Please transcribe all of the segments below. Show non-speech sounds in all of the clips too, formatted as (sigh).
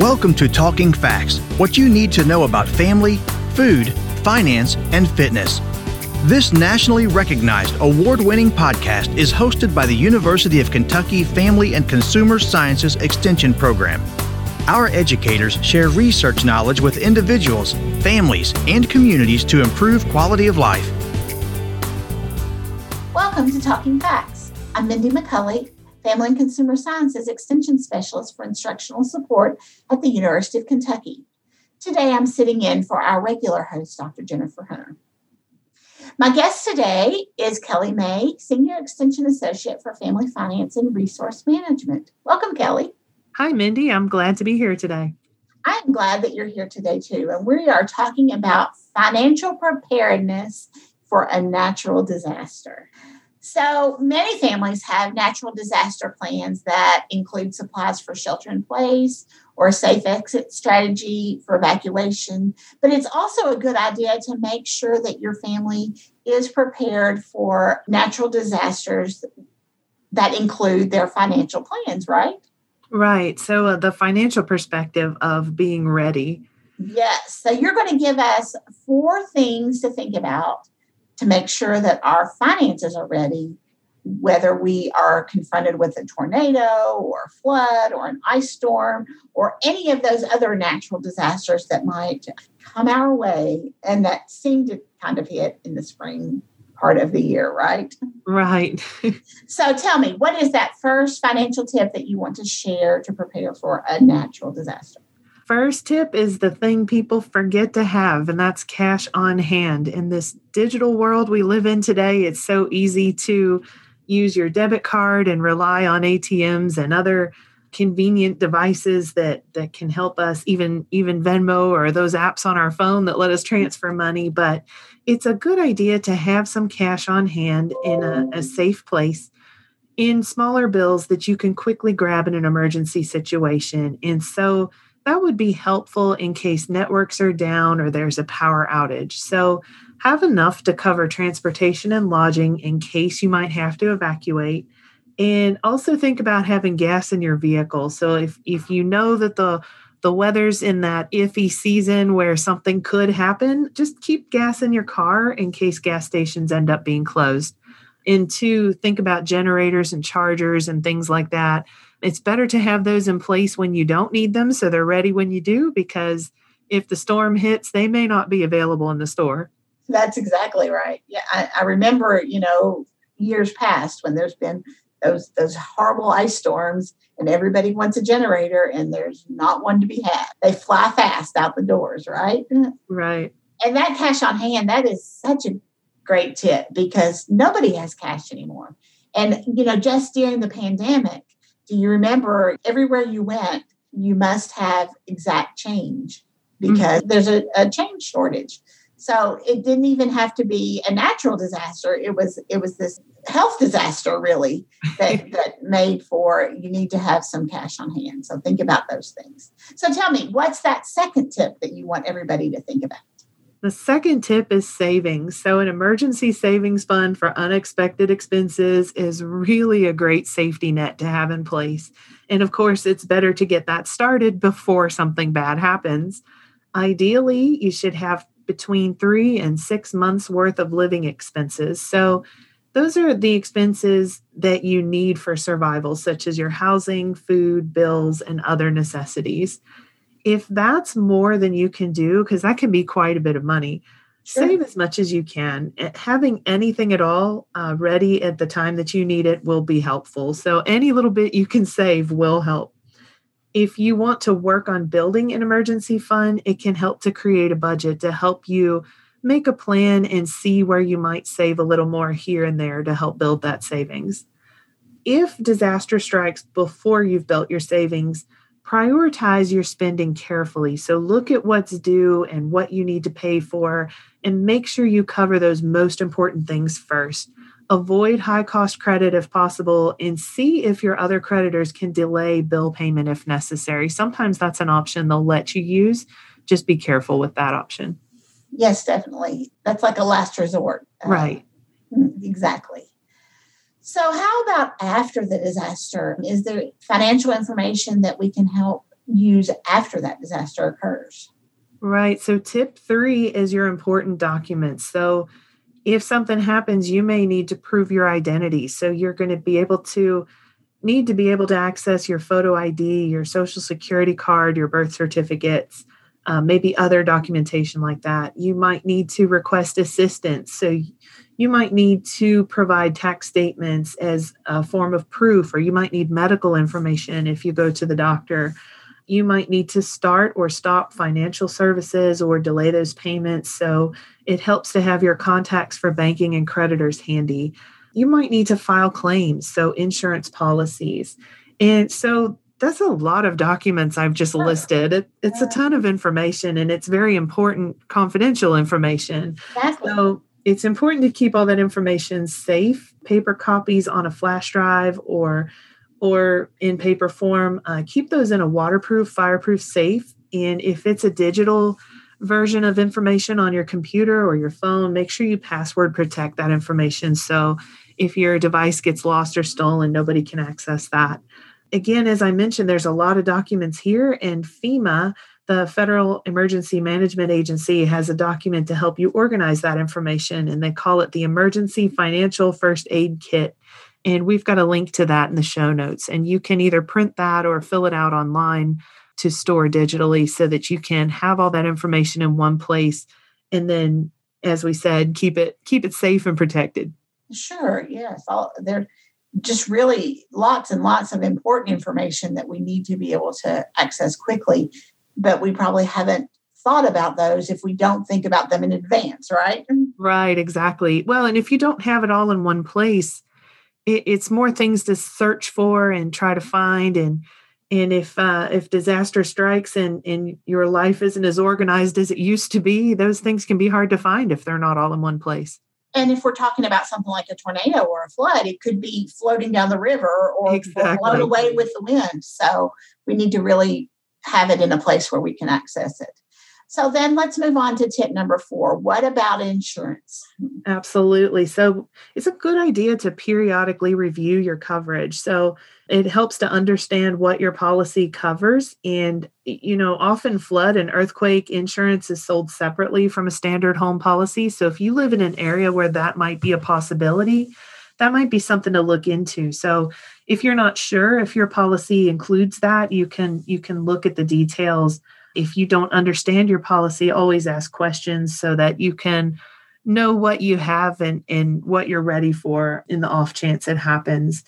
Welcome to Talking Facts, what you need to know about family, food, finance, and fitness. This nationally recognized award winning podcast is hosted by the University of Kentucky Family and Consumer Sciences Extension Program. Our educators share research knowledge with individuals, families, and communities to improve quality of life. Welcome to Talking Facts. I'm Mindy McCulley, Family and Consumer Sciences Extension Specialist for Instructional Support at the University of Kentucky. Today I'm sitting in for our regular host, Dr. Jennifer Hunter. My guest today is Kelly May, Senior Extension Associate for Family Finance and Resource Management. Welcome, Kelly. Hi, Mindy. I'm glad to be here today. I'm glad that you're here today, too. And we are talking about financial preparedness for a natural disaster. So many families have natural disaster plans that include supplies for shelter in place or a safe exit strategy for evacuation. But it's also a good idea to make sure that your family is prepared for natural disasters that include their financial plans, right? Right. So, uh, the financial perspective of being ready. Yes. So, you're going to give us four things to think about to make sure that our finances are ready, whether we are confronted with a tornado or a flood or an ice storm or any of those other natural disasters that might come our way and that seem to kind of hit in the spring part of the year, right? Right. (laughs) so tell me, what is that first financial tip that you want to share to prepare for a natural disaster? First tip is the thing people forget to have, and that's cash on hand. In this digital world we live in today, it's so easy to use your debit card and rely on ATMs and other convenient devices that that can help us even even Venmo or those apps on our phone that let us transfer money but it's a good idea to have some cash on hand in a, a safe place in smaller bills that you can quickly grab in an emergency situation and so that would be helpful in case networks are down or there's a power outage. So, have enough to cover transportation and lodging in case you might have to evacuate. And also think about having gas in your vehicle. So, if, if you know that the the weather's in that iffy season where something could happen, just keep gas in your car in case gas stations end up being closed. And two, think about generators and chargers and things like that it's better to have those in place when you don't need them so they're ready when you do because if the storm hits, they may not be available in the store. That's exactly right. Yeah, I, I remember, you know, years past when there's been those those horrible ice storms and everybody wants a generator and there's not one to be had. They fly fast out the doors, right? Right. And that cash on hand, that is such a great tip because nobody has cash anymore. And you know, just during the pandemic, do you remember everywhere you went, you must have exact change because mm-hmm. there's a, a change shortage. So it didn't even have to be a natural disaster. It was it was this health disaster really that, (laughs) that made for you need to have some cash on hand. So think about those things. So tell me, what's that second tip that you want everybody to think about? The second tip is savings. So, an emergency savings fund for unexpected expenses is really a great safety net to have in place. And of course, it's better to get that started before something bad happens. Ideally, you should have between three and six months worth of living expenses. So, those are the expenses that you need for survival, such as your housing, food, bills, and other necessities if that's more than you can do, because that can be quite a bit of money, sure. save as much as you can. Eh, having anything at all uh, ready at the time that you need it will be helpful. So, any little bit you can save will help. If you want to work on building an emergency fund, it can help to create a budget to help you make a plan and see where you might save a little more here and there to help build that savings. If disaster strikes before you've built your savings, prioritize your spending carefully. So look at what's due and what you need to pay for, and make sure you cover those most important things first. Avoid high cost credit if possible, and see if your other creditors can delay bill payment if necessary. Sometimes that's an option they'll let you use. Just be careful with that option. Yes, definitely. That's like a last resort. Right. Uh, exactly. So, how about after the disaster? Is there financial information that we can help use after that disaster occurs. Right. So, tip three is your important documents. So, if something happens, you may need to prove your identity. So, you're going to be able to need to be able to access your photo ID, your social security card, your birth certificates, uh, maybe other documentation like that. You might need to request assistance. So, you might need to provide tax statements as a form of proof, or you might need medical information if you go to the doctor you might need to start or stop financial services or delay those payments. So it helps to have your contacts for banking and creditors handy. You might need to file claims, so insurance policies. And so that's a lot of documents I've just listed. It, it's a ton of information and it's very important confidential information. Exactly. So it's important to keep all that information safe, paper copies on a flash drive or or in paper form, uh, keep those in a waterproof, fireproof safe. And if it's a digital version of information on your computer or your phone, make sure you password protect that information. So if your device gets lost or stolen, nobody can access that. Again, as I mentioned, there's a lot of documents here, and FEMA, the Federal Emergency Management Agency, has a document to help you organize that information, and they call it the Emergency Financial First Aid Kit. And we've got a link to that in the show notes. And you can either print that or fill it out online to store digitally so that you can have all that information in one place. And then, as we said, keep it keep it safe and protected. Sure. Yes. All, there just really lots and lots of important information that we need to be able to access quickly, but we probably haven't thought about those if we don't think about them in advance, right? Right, exactly. Well, and if you don't have it all in one place, it, it's more things to search for and try to find and and if uh, if disaster strikes and and your life isn't as organized as it used to be those things can be hard to find if they're not all in one place and if we're talking about something like a tornado or a flood it could be floating down the river or, exactly. or blown away with the wind so we need to really have it in a place where we can access it so then let's move on to tip number four. What about insurance? Absolutely. So it's a good idea to periodically review your coverage. So it helps to understand what your policy covers. And, you know, often flood and earthquake insurance is sold separately from a standard home policy. So if you live in an area where that might be a possibility, that might be something to look into. So if you're not sure if your policy includes that, you can you can look at the details if you don't understand your policy, always ask questions so that you can know what you have and, and what you're ready for in the off chance it happens.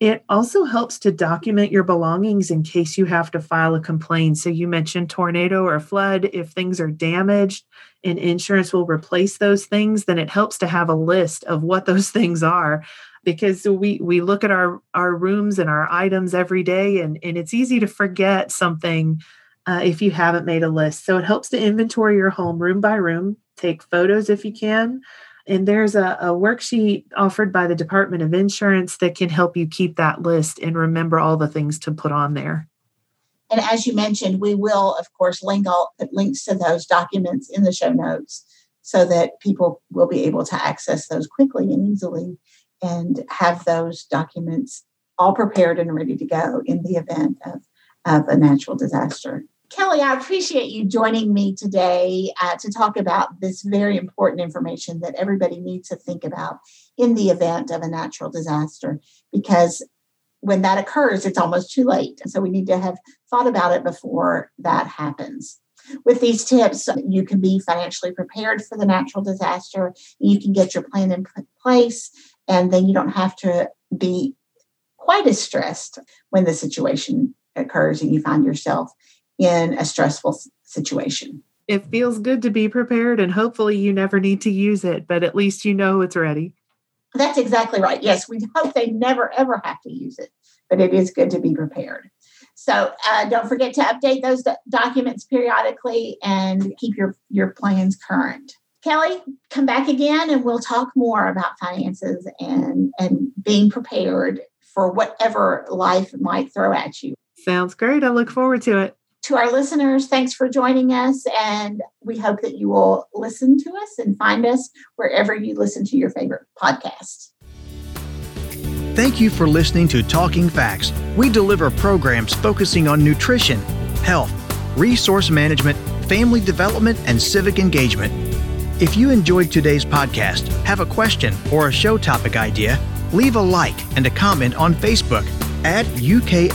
It also helps to document your belongings in case you have to file a complaint. So, you mentioned tornado or flood. If things are damaged and insurance will replace those things, then it helps to have a list of what (laughs) those things are because we we look at our our rooms and our items every day and and it's easy to forget something uh, if you haven't made a list. So it helps to inventory your home room by room, take photos if you can. And there's a, a, worksheet offered by the Department of Insurance that can help you keep that list and remember all the things to put on there. And as you mentioned, we will, of course, link all the links to those documents in the show notes so that people will be able to access those quickly and easily and have those documents all prepared and ready to go in the event of, of a natural disaster. Kelly, I appreciate you joining me today uh, to talk about this very important information that everybody needs to think about in the event of a natural disaster because when that occurs, it's almost too late. And so we need to have thought about it before that happens. With these tips, you can be financially prepared for the natural disaster. You can get your plan in place, and then you don't have to be quite as stressed when the situation occurs and you find yourself in a stressful situation. It feels good to be prepared, and hopefully, you never need to use it, but at least you know it's ready. That's exactly right. Yes, we (laughs) hope they never ever have to use it, but it is good to be prepared. So uh, don't forget to update those do- documents periodically and keep your, your plans current. Kelly, come back again and we'll talk more about finances and, and being prepared for whatever life might throw at you. Sounds great. I look forward to it to our listeners, thanks for joining us. And we hope that you will listen to us and find us wherever you listen to your favorite podcast. Thank you for listening to Talking Facts. We deliver programs focusing on nutrition, health, resource management, family development, and civic engagement. If you enjoyed today's podcast, have a question or a show topic idea, leave a like and a comment on Facebook at UKFCSEXT